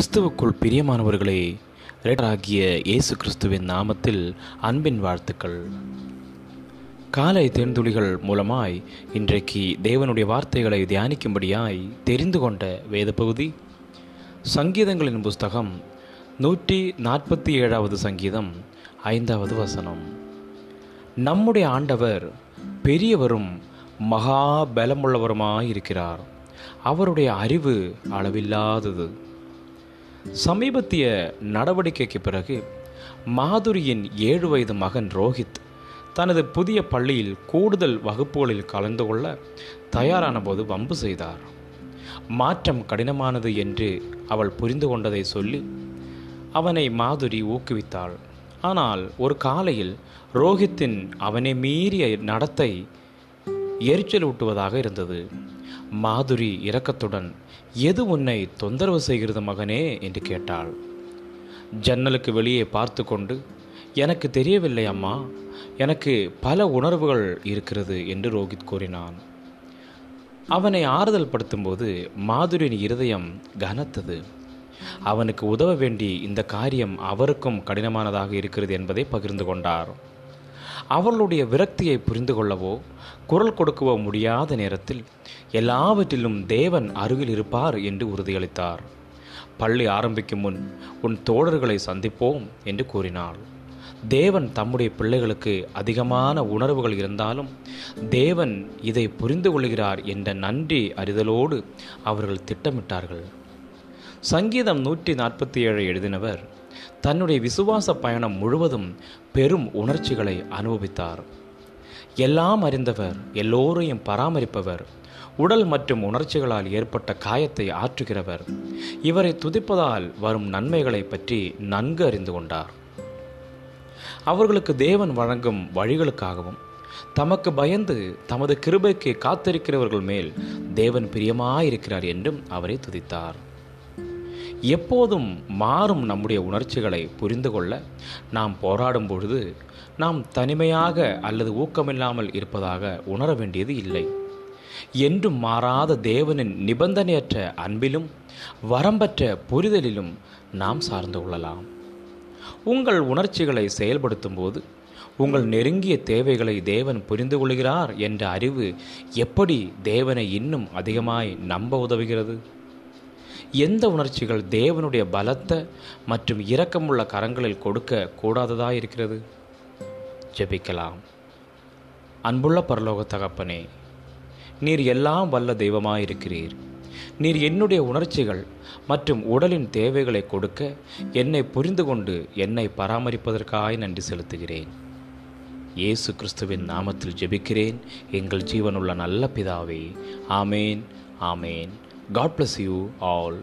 கிறிஸ்துவுக்குள் பிரியமானவர்களே ரேட்டராகிய இயேசு கிறிஸ்துவின் நாமத்தில் அன்பின் வாழ்த்துக்கள். காலை தேர்ந்துளிகள் மூலமாய் இன்றைக்கு தேவனுடைய வார்த்தைகளை தியானிக்கும்படியாய் தெரிந்து கொண்ட வேத பகுதி சங்கீதங்களின் புஸ்தகம் நூற்றி நாற்பத்தி ஏழாவது சங்கீதம் ஐந்தாவது வசனம். நம்முடைய ஆண்டவர் பெரியவரும் மகா பலமுள்ளவருமாயிருக்கிறார் அவருடைய அறிவு அளவில்லாதது. சமீபத்திய நடவடிக்கைக்கு பிறகு மாதுரியின் ஏழு வயது மகன் ரோஹித் தனது புதிய பள்ளியில் கூடுதல் வகுப்புகளில் கலந்து கொள்ள தயாரான போது வம்பு செய்தார். மாற்றம் கடினமானது என்று அவள் புரிந்து கொண்டதை சொல்லி அவனை மாதுரி ஊக்குவித்தாள். ஆனால் ஒரு காலையில் ரோஹித்தின் அவனை மீறிய நடத்தை எரிச்சல் ஊட்டுவதாக இருந்தது. மாதுரி இரக்கத்துடன் எது உன்னை தொந்தரவு செய்கிறது மகனே? என்று கேட்டாள். ஜன்னலுக்கு வெளியே பார்த்து கொண்டு எனக்கு தெரியவில்லை அம்மா. எனக்கு பல உணர்வுகள் இருக்கிறது என்று ரோஹித் கூறினான். அவனை ஆறுதல் படுத்தும்போது மாதுரியின் இருதயம் கனத்தது. அவனுக்கு உதவ வேண்டி இந்த காரியம் அவருக்கும் கடினமானதாக இருக்கிறது என்பதை பகிர்ந்து கொண்டார். அவர்களுடைய விரக்தியை புரிந்து கொள்ளவோ குரல் கொடுக்கவோ முடியாத நேரத்தில் எல்லாவற்றிலும் தேவன் அருகில் இருப்பார் என்று உறுதியளித்தார். பள்ளி ஆரம்பிக்கும் முன் உன் தோழர்களை சந்திப்போம் என்று கூறினாள். தேவன் தம்முடைய பிள்ளைகளுக்கு அதிகமான உணர்வுகள் இருந்தாலும் தேவன் இதை புரிந்து கொள்கிறார் என்ற நன்றி அறிதலோடு அவர்கள் திட்டமிட்டார்கள். சங்கீதம் நூற்றி நாற்பத்தி ஏழு எழுதினவர் தன்னுடைய விசுவாச பயணம் முழுவதும் பெரும் உணர்ச்சிகளை அனுபவித்தார். எல்லாம் அறிந்தவர் எல்லோரையும் பராமரிப்பவர் உடல் மற்றும் உணர்ச்சிகளால் ஏற்பட்ட காயத்தை ஆற்றுகிறவர். இவரை துதிப்பதால் வரும் நன்மைகளை பற்றி நன்கு அறிந்து கொண்டார். அவர்களுக்கு தேவன் வழங்கும் வழிகளுக்காகவும் தமக்கு பயந்து தமது கிருபைக்கு காத்திருக்கிறவர்கள் மேல் தேவன் பிரியமாயிருக்கிறார் என்றும் அவரை துதித்தார். எப்போதும் மாறும் நம்முடைய உணர்ச்சிகளை புரிந்து கொள்ள நாம் போராடும் பொழுது நாம் தனிமையாக அல்லது ஊக்கமில்லாமல் இருப்பதாக உணர வேண்டியது இல்லை. என்றும் மாறாத தேவனின் நிபந்தனையற்ற அன்பிலும் வரம்பற்ற புரிதலிலும் நாம் சார்ந்து கொள்ளலாம். உங்கள் உணர்ச்சிகளை செயல்படுத்தும் போது உங்கள் நெருங்கிய தேவைகளை தேவன் புரிந்து கொள்கிறார் என்ற அறிவு எப்படி தேவனை இன்னும் அதிகமாய் நம்ப உதவுகிறது? எந்த உணர்ச்சிகள் தேவனுடைய பலத்த மற்றும் இரக்கமுள்ள கரங்களில் கொடுக்க கூடாததாக இருக்கிறது? ஜெபிக்கலாம். அன்புள்ள பரலோக தகப்பனே நீர் எல்லாம் வல்ல தெய்வமாயிருக்கிறீர். நீர் என்னுடைய உணர்ச்சிகள் மற்றும் உடலின் தேவைகளை கொடுக்க என்னை புரிந்து கொண்டு என்னை பராமரிப்பதற்காய் நன்றி செலுத்துகிறேன். இயேசு கிறிஸ்துவின் நாமத்தில் ஜெபிக்கிறேன். எங்கள் ஜீவனுள்ள நல்ல பிதாவே ஆமேன் ஆமேன். God bless you all.